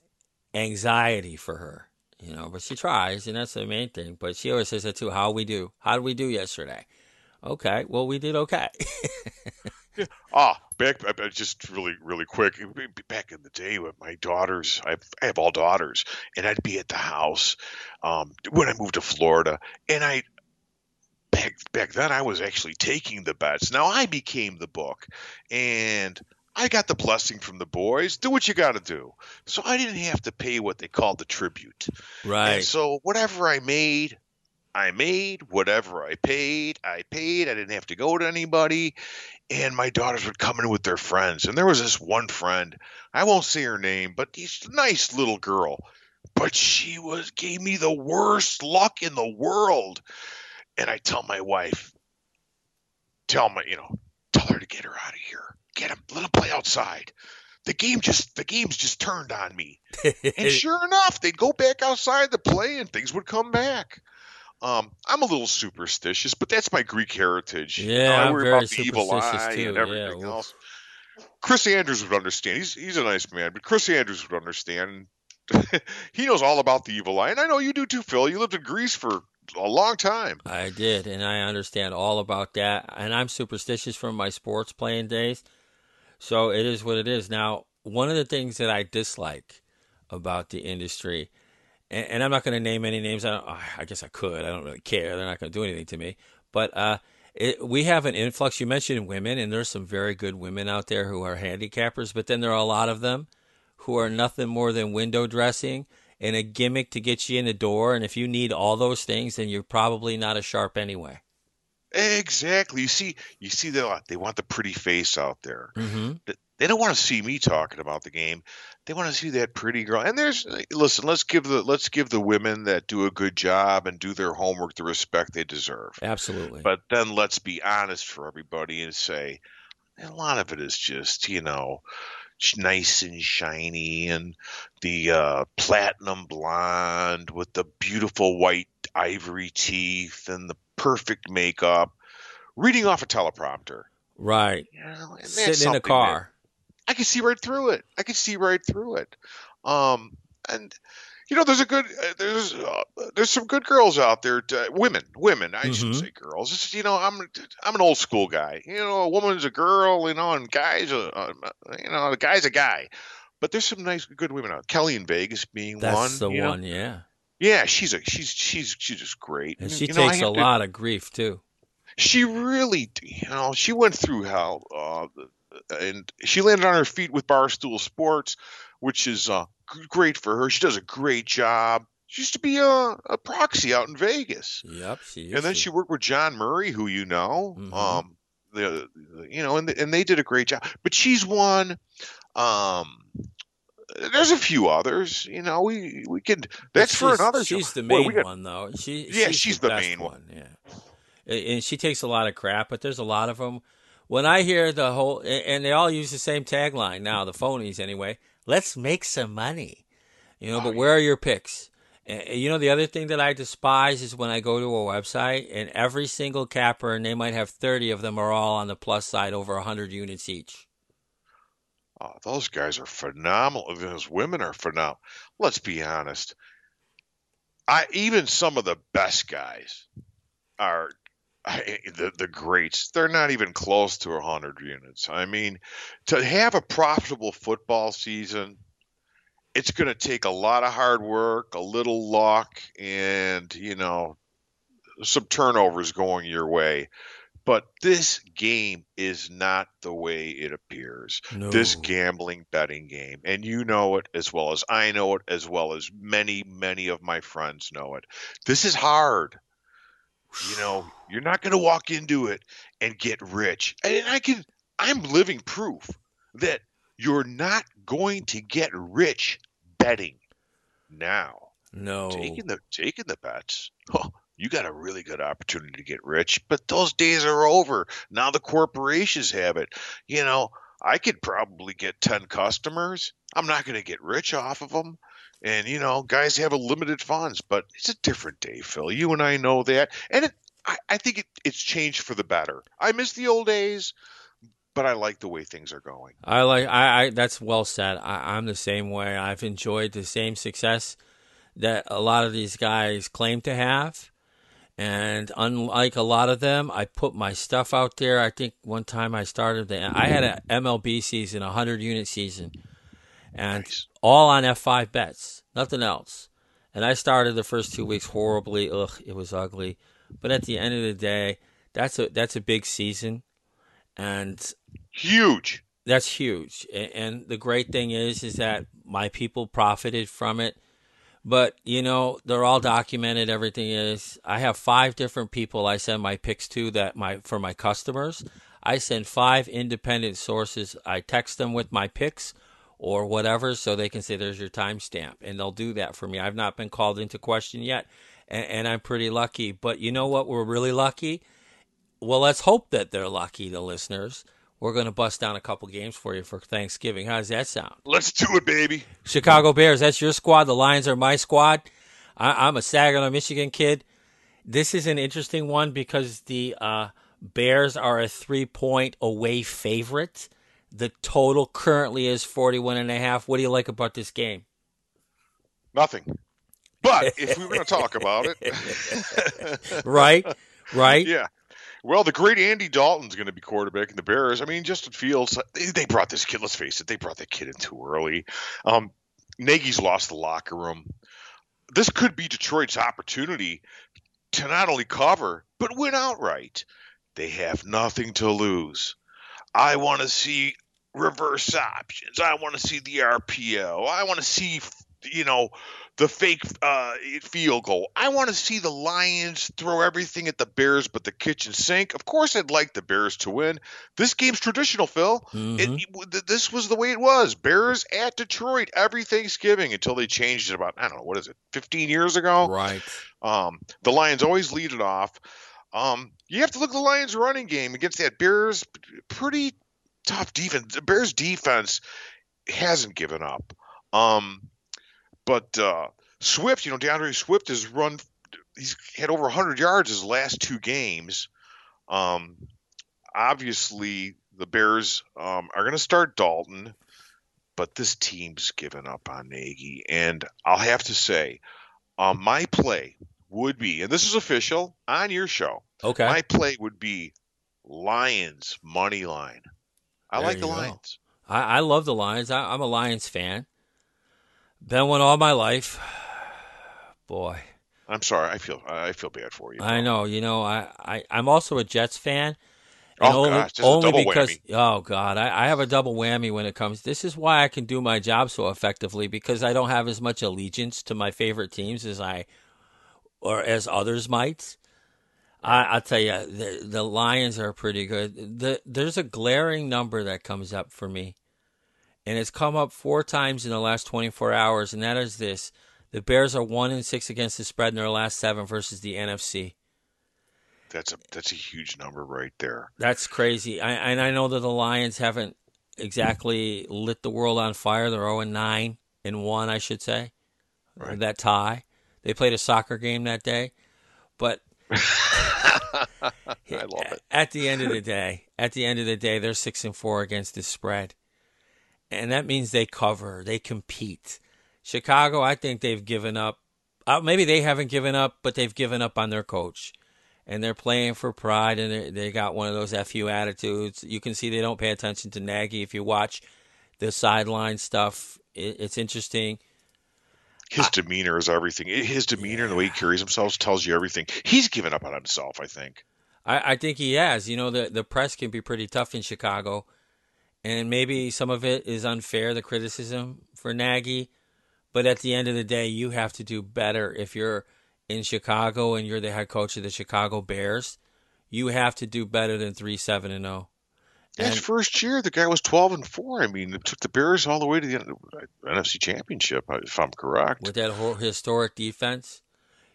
anxiety for her you know, but she tries, and that's the main thing. But she always says that too. How we do? How did we do yesterday? Okay, well, we did okay. yeah. Ah, back just really, really quick. Back in the day with my daughters, I have, I have all daughters, and I'd be at the house um, when I moved to Florida, and I back back then I was actually taking the bets. Now I became the book, and I got the blessing from the boys. Do what you got to do. So I didn't have to pay what they called the tribute. Right. And so whatever I made, I made. Whatever I paid, I paid. I didn't have to go to anybody. And my daughters would come in with their friends. And there was this one friend. I won't say her name, but she's a nice little girl. But she was gave me the worst luck in the world. And I tell my wife, tell my, you know, tell her to get her out of here get him. Let him play outside. The game just the game's just turned on me. and sure enough, they'd go back outside to play and things would come back. Um, I'm a little superstitious, but that's my Greek heritage. Yeah, you know, I worry about the evil eye too. and everything yeah, else. Chris Andrews would understand. He's he's a nice man, but Chris Andrews would understand. he knows all about the evil eye, and I know you do too, Phil. You lived in Greece for a long time. I did, and I understand all about that. And I'm superstitious from my sports playing days. So it is what it is. Now, one of the things that I dislike about the industry, and, and I'm not going to name any names. I, I, guess I could. I don't really care. They're not going to do anything to me. But uh, it, we have an influx. You mentioned women, and there's some very good women out there who are handicappers. But then there are a lot of them who are nothing more than window dressing and a gimmick to get you in the door. And if you need all those things, then you're probably not a sharp anyway. Exactly. You see, you see, they they want the pretty face out there. Mm-hmm. They don't want to see me talking about the game. They want to see that pretty girl. And there's listen. Let's give the let's give the women that do a good job and do their homework the respect they deserve. Absolutely. But then let's be honest for everybody and say a lot of it is just you know nice and shiny and the uh, platinum blonde with the beautiful white ivory teeth and the perfect makeup, reading off a teleprompter. Right. You know, Sitting in a car. I can see right through it. I can see right through it. Um, and you know, there's a good, uh, there's, uh, there's some good girls out there. To, women, women. I mm-hmm. shouldn't say girls. It's, you know, I'm, I'm an old school guy. You know, a woman's a girl. You know, and guys, a, uh, you know, the guy's a guy. But there's some nice, good women out. Kelly in Vegas being That's one. That's the one, know? yeah. Yeah, she's a she's she's she's just great. And she you takes know, a to, lot of grief too. She really, you know, she went through hell, uh, and she landed on her feet with Barstool Sports, which is uh, great for her. She does a great job. She used to be a, a proxy out in Vegas. Yep, she. and then to. she worked with John Murray, who you know. Mm-hmm. Um, the, you know, and and they did a great job. But she's one. Um, there's a few others. You know, we we could. That's for another. She's show. the main got, one, though. She yeah, she's, she's the, the main one. one. Yeah, and she takes a lot of crap, but there's a lot of them. When I hear the whole, and they all use the same tagline now, the phonies anyway. Let's make some money, you know. Oh, but where are your picks? You know, the other thing that I despise is when I go to a website and every single capper, and they might have 30 of them, are all on the plus side over 100 units each. Oh, those guys are phenomenal. Those women are phenomenal. Let's be honest. I even some of the best guys are I, the the greats. They're not even close to 100 units. I mean, to have a profitable football season, it's going to take a lot of hard work, a little luck, and you know, some turnovers going your way. But this game is not the way it appears. No. This gambling betting game. And you know it as well as I know it, as well as many, many of my friends know it. This is hard. You know, you're not going to walk into it and get rich. And I can, I'm living proof that you're not going to get rich betting now. No. Taking the taking the bets. Oh, you got a really good opportunity to get rich. But those days are over. Now the corporations have it. You know, I could probably get 10 customers. I'm not going to get rich off of them. And, you know, guys have a limited funds, but it's a different day, Phil. You and I know that. And it, I, I think it, it's changed for the better. I miss the old days, but I like the way things are going. I like I, I that's well said. I, I'm the same way. I've enjoyed the same success that a lot of these guys claim to have. And unlike a lot of them, I put my stuff out there. I think one time I started the I had an MLB season, a hundred unit season, and Nice. all on F5 bets, nothing else. And I started the first two weeks horribly. Ugh, it was ugly. But at the end of the day, that's a that's a big season, and Huge. that's huge. A- And the great thing is, is that my people profited from it. But you know, they're all documented. Everything is. I have five different people I send my picks to that my for my customers. I send five independent sources. I text them with my picks or whatever, so they can say, "There's your timestamp," and they'll do that for me. I've not been called into question yet, and, and I'm pretty lucky. But you know what? We're really lucky. Well, let's hope that they're lucky, the listeners. We're going to bust down a couple games for you for Thanksgiving. How does that sound? Let's do it, baby. Chicago Bears, that's your squad. The Lions are my squad. I, I'm a Saginaw, Michigan kid. This is an interesting one because the uh, Bears are a three point away favorite. The total currently is 41 and a half. What do you like about this game? Nothing. But if we were going to talk about it, Right? Right? yeah. Well, the great Andy Dalton's going to be quarterback in the Bears. I mean, Justin Fields, they, they brought this kid. Let's face it, they brought that kid in too early. Um, Nagy's lost the locker room. This could be Detroit's opportunity to not only cover but win outright. They have nothing to lose. I want to see reverse options. I want to see the RPO. I want to see, you know, the fake uh, field goal. I want to see the Lions throw everything at the Bears but the kitchen sink. Of course, I'd like the Bears to win. This game's traditional, Phil. Mhm. It, th- this was the way it was. Bears at Detroit every Thanksgiving until they changed it about, I don't know, what is it, 15 years ago? Right. Um, the Lions always lead it off. Um, you have to look at the Lions' running game against that Bears pretty tough defense. The Bears' defense hasn't given up. Um, but uh, Swift, you know, D'Andre Swift has run. He's had over 100 yards his last two games. Um, obviously, the Bears um, are going to start Dalton, but this team's given up on Nagy, and I'll have to say, um, my play would be, and this is official on your show. Okay. My play would be Lions money line. I There like the go. Lions. I, I love the Lions. I, I'm a Lions fan. Been one all my life. Boy. I'm sorry. I feel I feel bad for you. I know, you know, I, I I'm also a Jets fan. Oh, only, gosh, just only because whammy. oh god, I, I have a double whammy when it comes. This is why I can do my job so effectively because I don't have as much allegiance to my favorite teams as I or as others might. I, I'll tell you, the, the Lions are pretty good. The, there's a glaring number that comes up for me, and it's come up four times in the last 24 hours, and that is this: the Bears are one and six against the spread in their last seven versus the NFC. That's a that's a huge number right there. That's crazy. I, and I know that the Lions haven't exactly lit the world on fire. They're 0 and 9 and 1, I should say. Right. That tie. They played a soccer game that day. But I love it. at the end of the day, at the end of the day, they're 6 and 4 against the spread. And that means they cover, they compete. Chicago, I think they've given up. Uh, maybe they haven't given up, but they've given up on their coach. And they're playing for pride, and they- they got one of those FU attitudes. You can see they don't pay attention to Nagy. If you watch the sideline stuff, it, it's interesting. His demeanor is everything. His demeanor and the way he carries himself tells you everything. He's given up on himself. I think. I, I think he has. You know, the the press can be pretty tough in Chicago, and maybe some of it is unfair, the criticism for Nagy. But at the end of the day, you have to do better if you're in Chicago and you're the head coach of the Chicago Bears. You have to do better than three seven and oh. zero. His And- first year, the guy was 12 and four. I mean, it took the Bears all the way to the NFC Championship, if I'm correct. with that whole historic defense.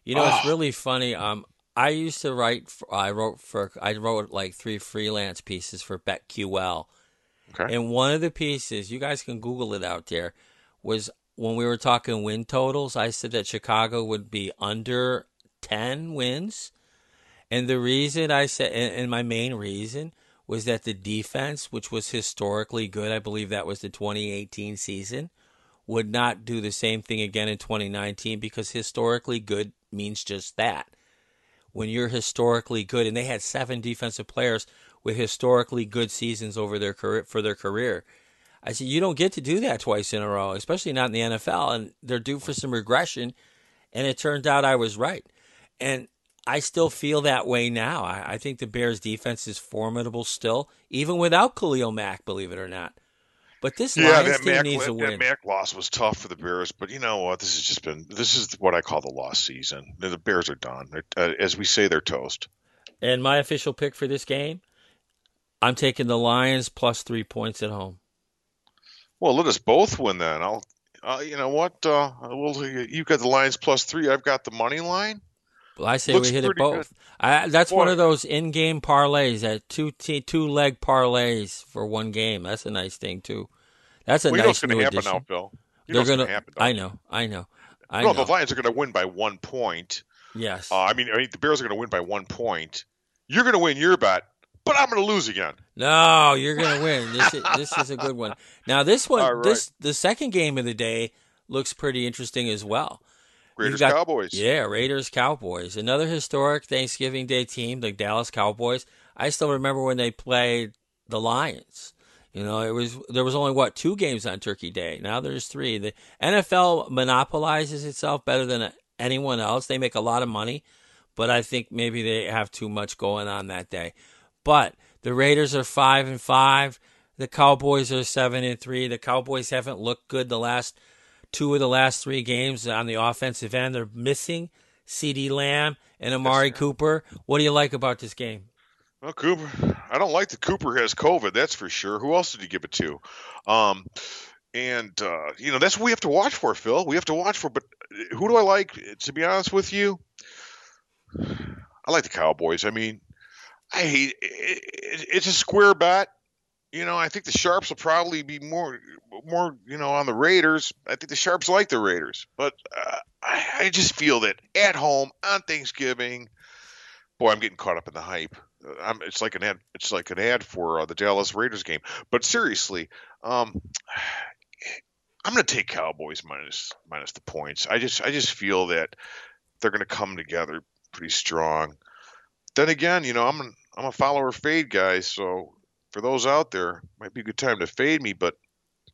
You know, it's Oh. really funny. Um, I used to write. For, I wrote for. I wrote like three freelance pieces for BetQL, Okay. and one of the pieces you guys can Google it out there was when we were talking win totals. I said that Chicago would be under ten wins, and the reason I said, and, and my main reason was that the defense, which was historically good, I believe that was the 2018 season, would not do the same thing again in 2019 because historically good means just that. When you're historically good, and they had seven defensive players with historically good seasons over their career for their career. I said you don't get to do that twice in a row, especially not in the NFL, and they're due for some regression. And it turned out I was right, and I still feel that way now. I, I think the Bears' defense is formidable still, even without Khalil Mack, believe it or not. But this Yeah, Lions that team Mack, needs a win. that win. Mack loss was tough for the Bears, but you know what? This has just been this is what I call the lost season. The Bears are done. Uh, as we say, they're toast. And my official pick for this game, I'm taking the Lions plus three points at home. Well, let us both win then. I'll. Uh, you know what? Uh, well, you've got the Lions plus three. I've got the money line. Well, I say Looks we hit it both. I, that's one of those in-game parlays, that two t- two leg parlays for one game. That's a nice thing too. That's a well, you know nice going new to happen addition. now, Phil. You They're gonna. happen. I know. I know. I no, know. the Lions are going to win by one point. yes. Uh, I mean, I mean, the Bears are going to win by one point. You're going to win your bet, but I'm going to lose again. No, you're gonna win. This is this is a good one. Now this one, right. this the second game of the day looks pretty interesting as well. Raiders got- Cowboys. Yeah, Raiders Cowboys. Another historic Thanksgiving Day team, the Dallas Cowboys. I still remember when they played the Lions. You know, it was there was only what two games on Turkey Day. Now there's three. The NFL monopolizes itself better than anyone else. They make a lot of money, but I think maybe they have too much going on that day. But the Raiders are five and five. The Cowboys are seven and three. The Cowboys haven't looked good the last two of the last three games on the offensive end. They're missing CeeDee Lamb and Amari Cooper. What do you like about this game? Well, Cooper, I don't like that Cooper has COVID. That's for sure. Who else did you give it to? Um, and uh, you know that's what we have to watch for, Phil. We have to watch for. But who do I like? To be honest with you, I like the Cowboys. I mean, I hate it, it, it's a square bet. You know, I think the Sharps will probably be more, more, you know, on the Raiders. I think the Sharps like the Raiders, but uh, I, I just feel that at home on Thanksgiving, boy, I'm getting caught up in the hype. Uh, I'm, it's like an ad. It's like an ad for uh, the Dallas Raiders game. But seriously, um, I'm going to take Cowboys minus minus the points. I just I just feel that they're going to come together pretty strong. Then again, you know, I'm an, I'm a follower fade guy, so for those out there, might be a good time to fade me. But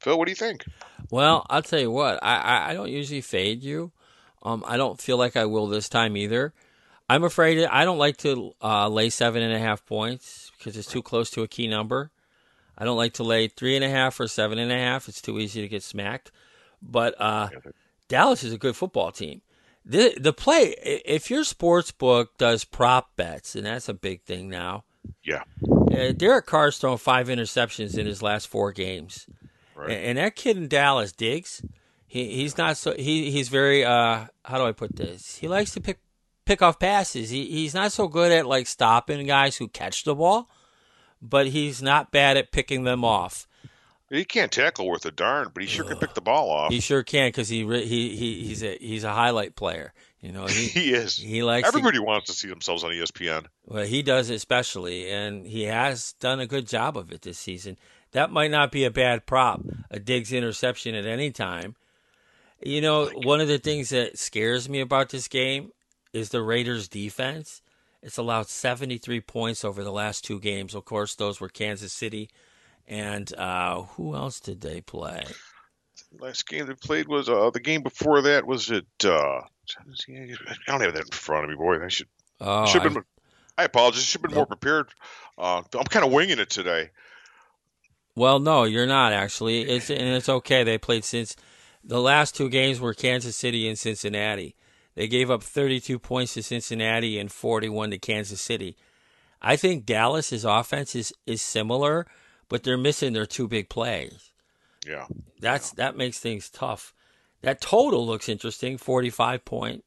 Phil, what do you think? Well, I'll tell you what. I, I, I don't usually fade you. Um, I don't feel like I will this time either. I'm afraid I don't like to uh, lay seven and a half points because it's too close to a key number. I don't like to lay three and a half or seven and a half. It's too easy to get smacked. But uh, Dallas is a good football team. The the play if your sports book does prop bets, and that's a big thing now. Yeah, Uh, Derek Carr's thrown five interceptions in his last four games, Right. and, and that kid in Dallas, Diggs, he he's not so he he's very uh how do I put this? He likes to pick pick off passes. He he's not so good at like stopping guys who catch the ball, but he's not bad at picking them off. he can't tackle worth a darn, but he sure can pick the ball off. He sure can because he he he he's a he's a highlight player. You know he He is. he likes to- Everybody wants to see themselves on ESPN. Well, he does especially, and he has done a good job of it this season. That might not be a bad prop, a Diggs interception at any time. You know, one of the things that scares me about this game is the Raiders' defense. It's allowed 73 points over the last two games. Of course, those were Kansas City and uh, who else did they play? Last game they played was uh, the game before that was it. Uh, I don't have that in front of me, boy. I should Oh, should have I- been. I apologize. Should have been more prepared. Uh, I'm kind of winging it today. Well, no, you're not actually. It's and it's okay. They played since the last two games were Kansas City and Cincinnati. They gave up 32 points to Cincinnati and 41 to Kansas City. I think Dallas's offense is, is similar, but they're missing their two big plays. Yeah. That's that makes things tough. That total looks interesting, 45.5.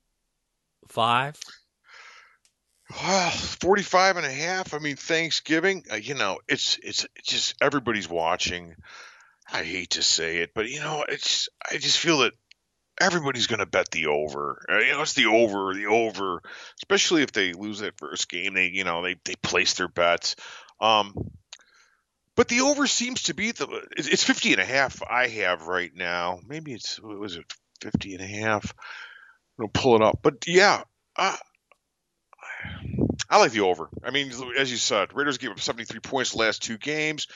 Well, 45 and a half. I mean, Thanksgiving, uh, you know, it's, it's it's just everybody's watching. I hate to say it, but you know, it's I just feel that everybody's going to bet the over. Uh, You know, it's the over, the over, especially if they lose that first game. They, you know, they they place their bets. Um, but the over seems to be the it's it's 50 and a half I have right now. Maybe it's what was it 50 and a half? Gonna pull it up. But yeah, uh, I like the over. I mean, as you said, Raiders gave up 73 points last two games.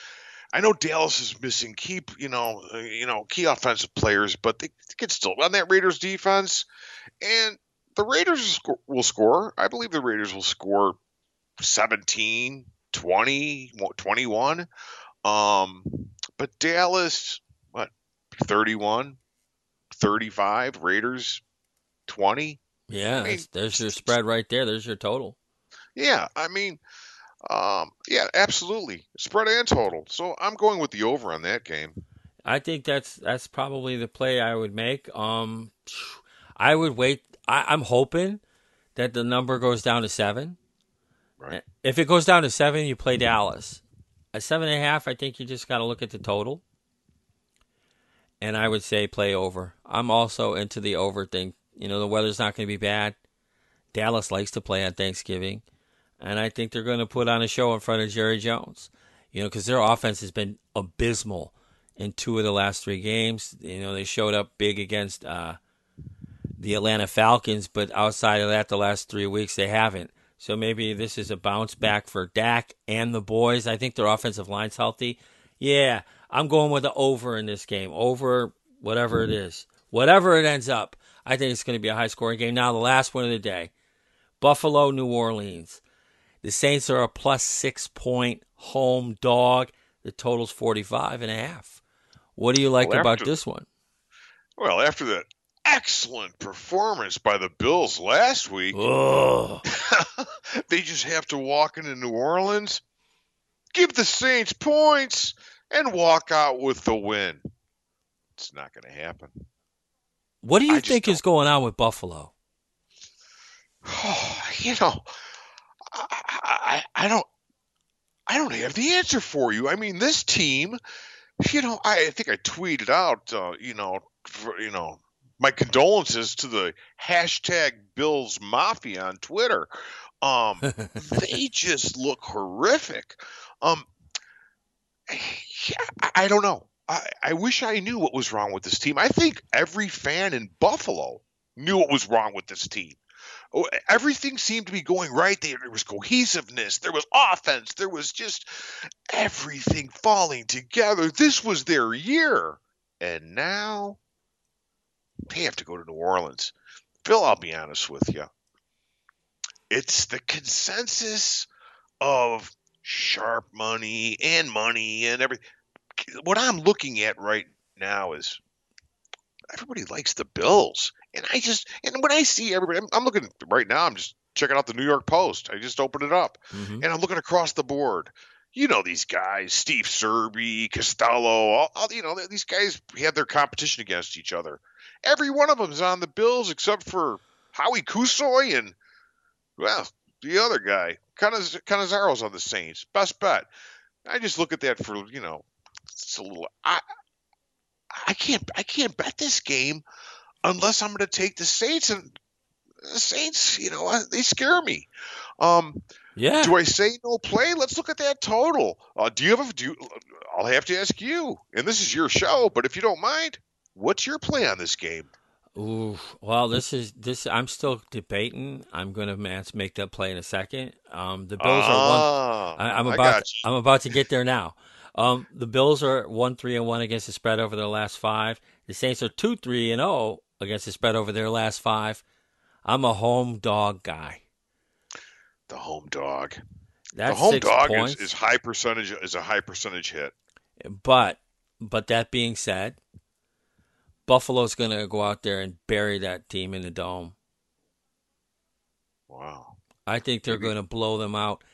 I know Dallas is missing key, you know, you know, key offensive players, but they can still run that Raiders defense, and the Raiders will score. I believe the Raiders will score 17, 20, 21. Um, but Dallas, what, 31, 35, Raiders 20? Yeah, I mean, there's your spread right there. There's your total. Yeah, I mean, um, yeah, absolutely. Spread and total. So I'm going with the over on that game. I think that's that's probably the play I would make. Um, I would wait. I, I'm hoping that the number goes down to seven. Right. If it goes down to seven, you play Dallas. At seven and a half, I think you just got to look at the total. And I would say play over. I'm also into the over thing. You know, the weather's not going to be bad. Dallas likes to play on Thanksgiving. And I think they're going to put on a show in front of Jerry Jones. You know, because their offense has been abysmal in two of the last three games. You know, they showed up big against uh, the Atlanta Falcons, but outside of that, the last three weeks, they haven't. So maybe this is a bounce back for Dak and the boys. I think their offensive line's healthy. Yeah, I'm going with the over in this game. Over whatever it is. Whatever it ends up, I think it's going to be a high scoring game. Now, the last one of the day Buffalo, New Orleans. The Saints are a plus six point home dog. The total's 45 and a half. What do you like Well, about after- this one? Well, after that excellent performance by the Bills last week, Oh, they just have to walk into New Orleans, give the Saints points, and walk out with the win. It's not going to happen. what do you I think is going on with Buffalo? you know, I, I, I don't, I don't have the answer for you. I mean, this team, you know, I, I think I tweeted out, uh, you know, for, you know, my condolences to the hashtag Bills Mafia on Twitter. Um, they just look horrific. Um, yeah, I, don't know. I, I wish I knew what was wrong with this team. I think every fan in Buffalo knew what was wrong with this team. Oh, Everything seemed to be going right. There was cohesiveness. There was offense. There was just everything falling together. This was their year. And now they have to go to New Orleans. Phil, I'll be honest with you. It's the consensus of sharp money and money and everything. What I'm looking at right now is everybody likes the Bills. And I just, and when I see everybody, I'm, I'm looking right now, I'm just checking out the New York Post. I just opened it up Mhm. and I'm looking across the board. You know these guys, Steve Serby, Costello, all, all you know these guys had their competition against each other. Every one of them's on the Bills except for Howie Kussoy and well, the other guy, Cannizzaro's on the Saints. Best bet. I just look at that for you know, it's a little. I I can't I can't bet this game unless I'm going to take the Saints and the Saints. You know they scare me. Um, Yeah. do I say no play? Let's look at that total. Uh, do you have a do? You, I'll have to ask you, and this is your show. But if you don't mind, what's your play on this game? Ooh, well, this is this. I'm still debating. I'm going to make that play in a second. Um, the Bills are one. Ah, I, I'm I about. got I'm about to get there now. Um, the Bills are one three and one against the spread over their last five. The Saints are two three and zero against the spread over their last five. I'm a home dog guy. the home dog. That's the home six dog is, is high percentage is a high percentage hit. But but that being said, Buffalo's going to go out there and bury that team in the dome. Wow. I think they're going to blow them out.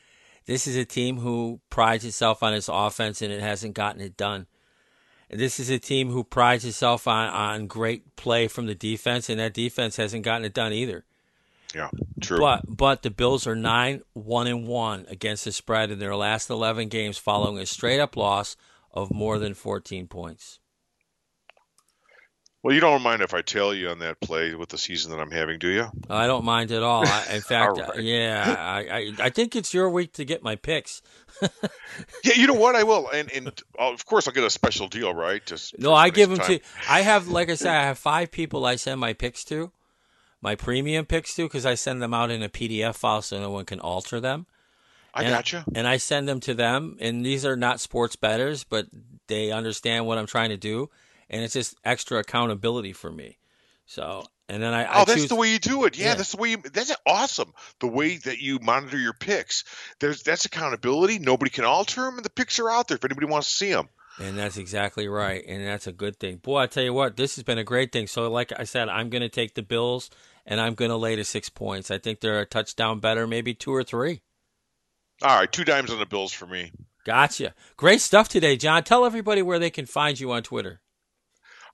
This is a team who prides itself on its offense and it hasn't gotten it done. This is a team who prides itself on, on great play from the defense, and that defense hasn't gotten it done either. Yeah. True. But but the Bills are nine one and one against the spread in their last eleven games, following a straight up loss of more than fourteen points. Well, you don't mind if I tell you on that play with the season that I'm having, do you? I don't mind at all. I, in fact, right. yeah, I, I I think it's your week to get my picks. Yeah, you know what? I will, and and uh, of course I'll get a special deal, right? Just No, I give them time. to. I have, like I said, I have five people I send my picks to, my premium picks to, because I send them out in a PDF file so no one can alter them. I and, gotcha. And I send them to them, and these are not sports betters, but they understand what I'm trying to do, and it's just extra accountability for me. So, and then I, I Oh, that's choose, the way you do it. Yeah, Yeah. that's the way. You, that's awesome. The way that you monitor your picks. There's that's accountability. Nobody can alter them, and the picks are out there if anybody wants to see them. And that's exactly right. And that's a good thing. Boy, I tell you what, this has been a great thing. So, like I said, I'm going to take the Bills and I'm going to lay to six points. I think they're a touchdown better, maybe two or three. All right, two dimes on the Bills for me. Gotcha. Great stuff today, John. Tell everybody where they can find you on Twitter.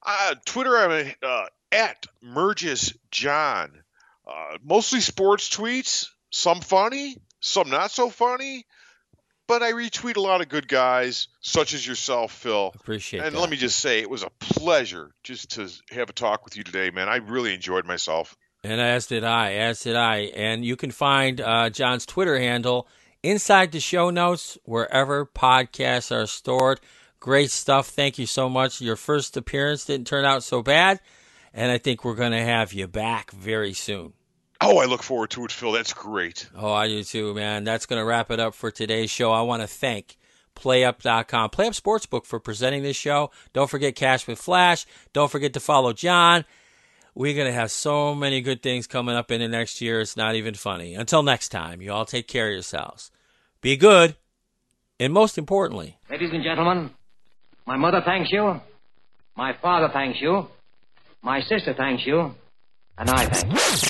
Uh, Twitter, I'm uh, at Murges John. Uh, mostly sports tweets. Some funny, some not so funny. But I retweet a lot of good guys, such as yourself, Phil. Appreciate it. And that. let me just say, it was a pleasure just to have a talk with you today, man. I really enjoyed myself. And as did I, as did I. And you can find uh, John's Twitter handle inside the show notes, wherever podcasts are stored. Great stuff. Thank you so much. Your first appearance didn't turn out so bad. And I think we're going to have you back very soon. Oh, I look forward to it, Phil. That's great. Oh, I do too, man. That's going to wrap it up for today's show. I want to thank PlayUp.com, PlayUp Sportsbook for presenting this show. Don't forget Cash with Flash. Don't forget to follow John. We're going to have so many good things coming up in the next year. It's not even funny. Until next time, you all take care of yourselves. Be good. And most importantly, Ladies and gentlemen, my mother thanks you, my father thanks you, my sister thanks you, and I thank you.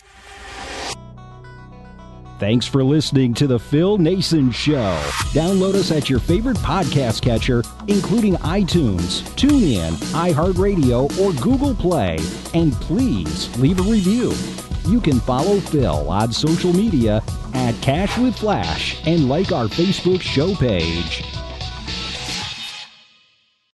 Thanks for listening to The Phil Naessens Show. Download us at your favorite podcast catcher, including iTunes, TuneIn, iHeartRadio, or Google Play. And please leave a review. You can follow Phil on social media at Cash with Flash and like our Facebook show page.